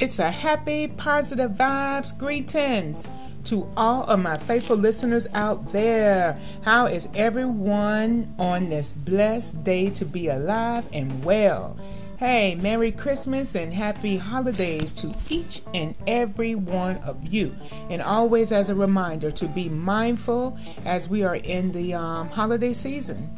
It's a happy, positive vibes greetings to all of my faithful listeners out there. How is everyone on this blessed day to be alive and well? Hey, Merry Christmas and Happy Holidays to each and every one of you. And always as a reminder to be mindful as we are in the um, holiday season.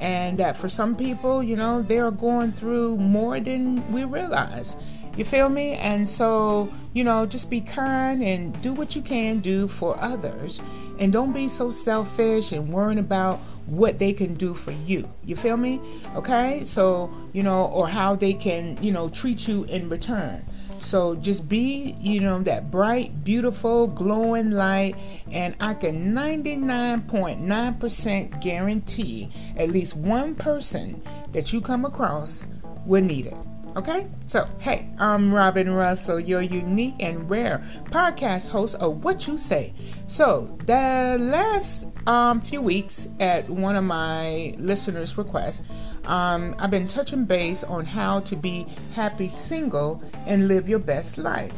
And that for some people, you know, they are going through more than we realize. You feel me? And so, you know, just be kind and do what you can do for others. And don't be so selfish and worrying about what they can do for you. You feel me? Okay? So, you know, or how they can, you know, treat you in return. So just be, you know, that bright, beautiful, glowing light, and I can 99.9% guarantee at least one person that you come across will need it. Okay? So, hey, I'm Robyn Russell, your unique and rare podcast host of What You Say. So, the last um, few weeks, at one of my listeners' requests, um, I've been touching base on how to be happy single and live your best life.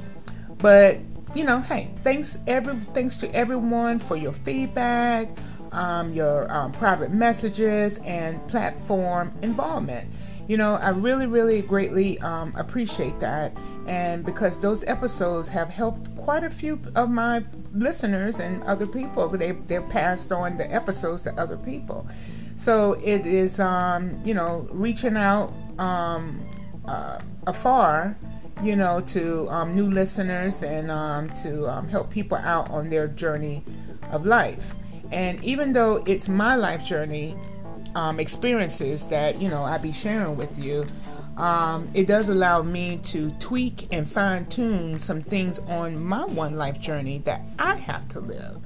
But, you know, hey, thanks every thanks to everyone for your feedback, um, your um, private messages, and platform involvement you know, I really, really greatly um, appreciate that. And because those episodes have helped quite a few of my listeners and other people, they, they've passed on the episodes to other people. So it is, um, you know, reaching out um, uh, afar, you know, to um, new listeners and um, to um, help people out on their journey of life. And even though it's my life journey, um, experiences that you know I be sharing with you, um, it does allow me to tweak and fine tune some things on my one life journey that I have to live.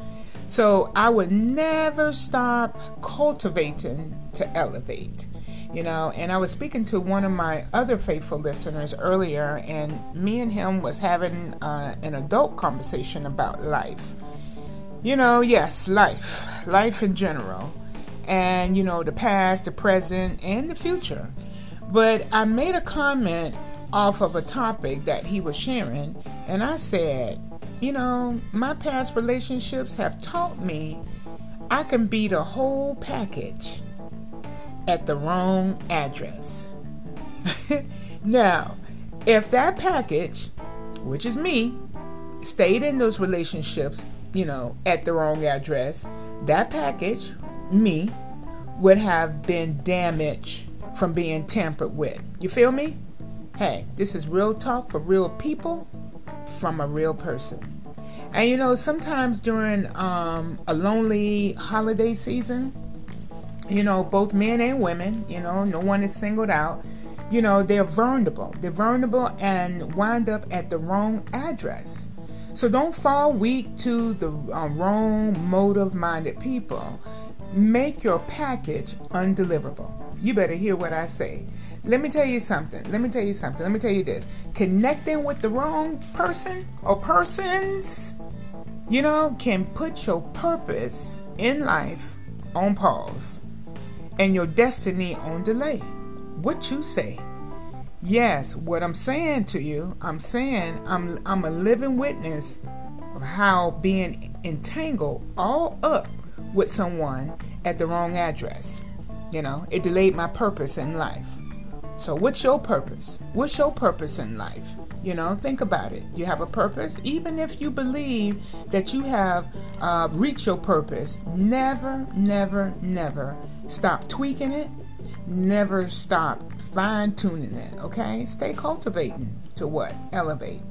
So I would never stop cultivating to elevate. You know, and I was speaking to one of my other faithful listeners earlier, and me and him was having uh, an adult conversation about life. You know, yes, life, life in general and you know the past, the present, and the future. But I made a comment off of a topic that he was sharing, and I said, you know, my past relationships have taught me I can be the whole package at the wrong address. now, if that package, which is me, stayed in those relationships, you know, at the wrong address, that package me would have been damaged from being tampered with. You feel me? Hey, this is real talk for real people from a real person. And you know, sometimes during um, a lonely holiday season, you know, both men and women, you know, no one is singled out, you know, they're vulnerable. They're vulnerable and wind up at the wrong address. So don't fall weak to the uh, wrong motive minded people make your package undeliverable. You better hear what I say. Let me tell you something. Let me tell you something. Let me tell you this. Connecting with the wrong person or persons, you know, can put your purpose in life on pause and your destiny on delay. What you say? Yes, what I'm saying to you, I'm saying I'm I'm a living witness of how being entangled all up with someone at the wrong address. You know, it delayed my purpose in life. So, what's your purpose? What's your purpose in life? You know, think about it. You have a purpose, even if you believe that you have uh, reached your purpose. Never, never, never stop tweaking it. Never stop fine tuning it. Okay, stay cultivating to what elevate.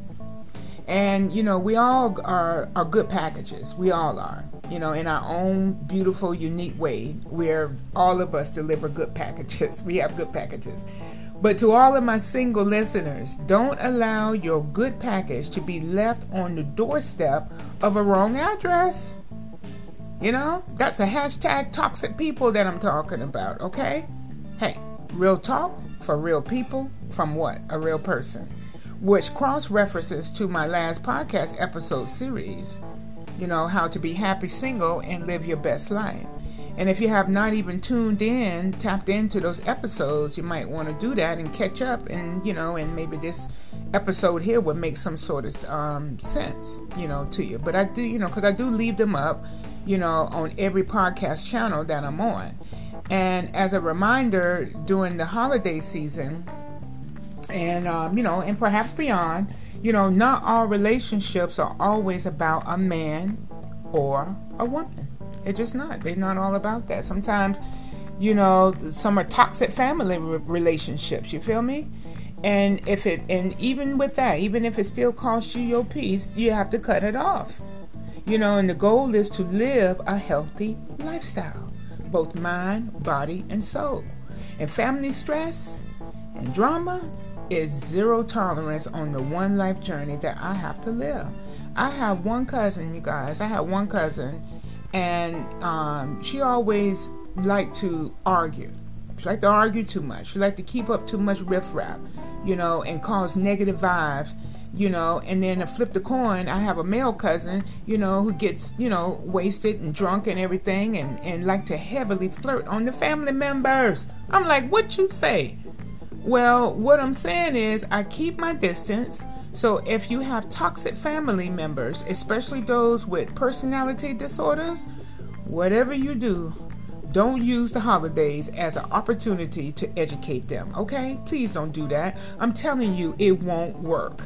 And you know, we all are are good packages. We all are you know, in our own beautiful, unique way, where all of us deliver good packages. We have good packages. But to all of my single listeners, don't allow your good package to be left on the doorstep of a wrong address. You know, that's a hashtag toxic people that I'm talking about, okay? Hey, real talk for real people from what? A real person. Which cross references to my last podcast episode series you know, how to be happy single and live your best life. And if you have not even tuned in, tapped into those episodes, you might want to do that and catch up and, you know, and maybe this episode here would make some sort of um, sense, you know, to you. But I do, you know, because I do leave them up, you know, on every podcast channel that I'm on. And as a reminder, during the holiday season, and um, you know, and perhaps beyond, you know, not all relationships are always about a man or a woman. It's just not. They're not all about that. Sometimes, you know, some are toxic family relationships. You feel me? And if it, and even with that, even if it still costs you your peace, you have to cut it off. You know, and the goal is to live a healthy lifestyle, both mind, body, and soul. And family stress and drama is zero tolerance on the one life journey that I have to live. I have one cousin, you guys. I have one cousin, and um, she always liked to argue. She liked to argue too much. She liked to keep up too much riffraff you know, and cause negative vibes, you know, and then to flip the coin, I have a male cousin, you know, who gets, you know, wasted and drunk and everything and, and like to heavily flirt on the family members. I'm like, what you say? Well, what I'm saying is I keep my distance. So if you have toxic family members, especially those with personality disorders, whatever you do, don't use the holidays as an opportunity to educate them, okay? Please don't do that. I'm telling you, it won't work.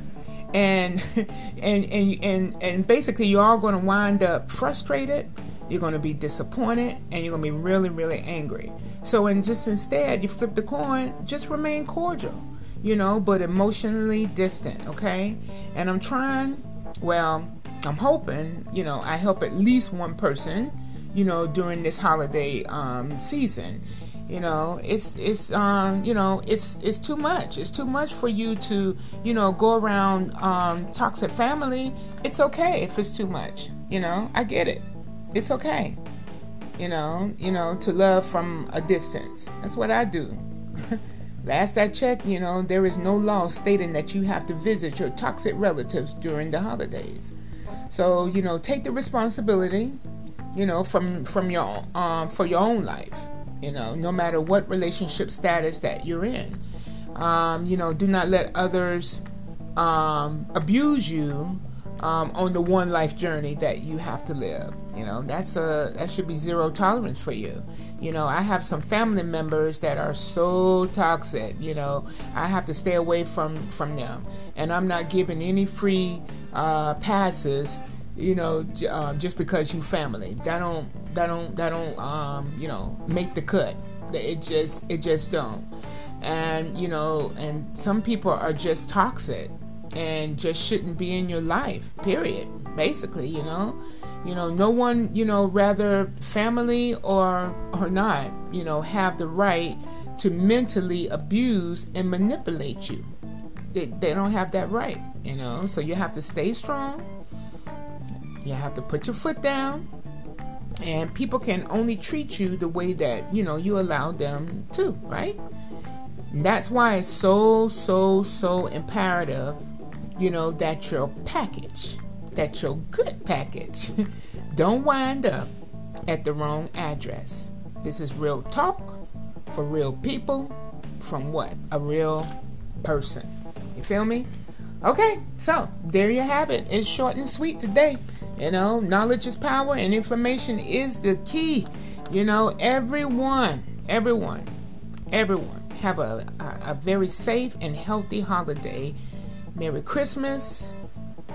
And and and and and basically you're all going to wind up frustrated, you're going to be disappointed, and you're going to be really really angry. So and just instead, you flip the coin, just remain cordial, you know, but emotionally distant, okay? And I'm trying, well, I'm hoping, you know, I help at least one person you know, during this holiday um, season. You know, it's it's um, you know it's it's too much. It's too much for you to you know go around um, toxic family. It's okay if it's too much. You know, I get it. It's okay. You know, you know to love from a distance. That's what I do. Last I checked, you know, there is no law stating that you have to visit your toxic relatives during the holidays. So, you know, take the responsibility you know, from from your um, for your own life. You know, no matter what relationship status that you're in. Um, you know, do not let others um, abuse you um, on the one life journey that you have to live. You know, that's a that should be zero tolerance for you. You know, I have some family members that are so toxic. You know, I have to stay away from from them, and I'm not giving any free uh, passes you know, uh, just because you family. That don't that don't that don't um, you know make the cut. It just it just don't. And you know, and some people are just toxic and just shouldn't be in your life. Period. Basically, you know. You know, no one, you know, rather family or or not, you know, have the right to mentally abuse and manipulate you. They, they don't have that right, you know. So you have to stay strong you have to put your foot down, and people can only treat you the way that you know you allow them to, right? And that's why it's so, so, so imperative, you know, that your package, that your good package, don't wind up at the wrong address. This is real talk for real people from what? A real person. You feel me? Okay, so there you have it. It's short and sweet today. You know, knowledge is power and information is the key. You know, everyone, everyone, everyone have a, a, a very safe and healthy holiday. Merry Christmas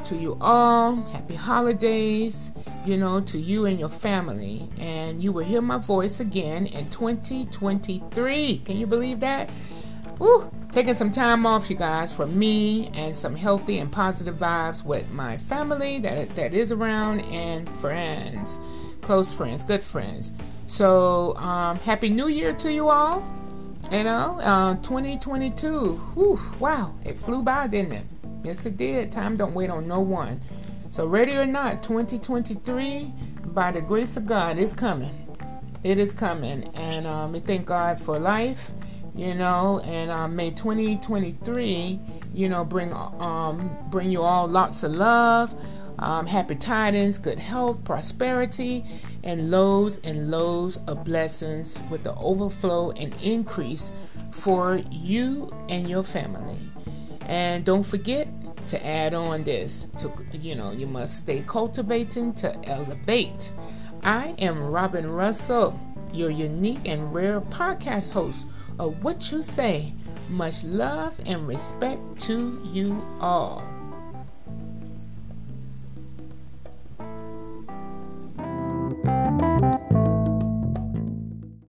to you all. Happy holidays, you know, to you and your family. And you will hear my voice again in 2023. Can you believe that? Woo! Taking some time off, you guys, for me and some healthy and positive vibes with my family that that is around and friends, close friends, good friends. So, um, happy New Year to you all. You know, uh, 2022. Whew, wow, it flew by, didn't it? Yes, it did. Time don't wait on no one. So, ready or not, 2023, by the grace of God, is coming. It is coming, and um, we thank God for life you know, and um, may 2023, you know, bring um, bring you all lots of love, um, happy tidings, good health, prosperity, and loads and loads of blessings with the overflow and increase for you and your family. And don't forget to add on this to you know, you must stay cultivating to elevate. I am Robyn Russell, your unique and rare podcast host of What You Say. Much love and respect to you all.